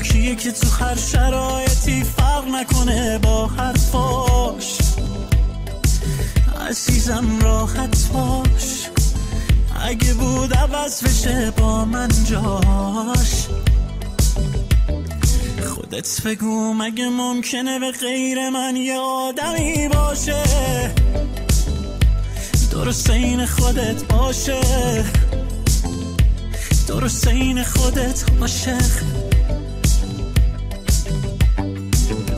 کیه که تو هر شرایطی فرق نکنه با حرفاش. عزیزم راحت باش. اگه بود عوض بشه با من جاش. خودت بگو مگه ممکنه به غیر من یه آدمی باشه؟ درست این خودت باشه. درست این خودت عاشق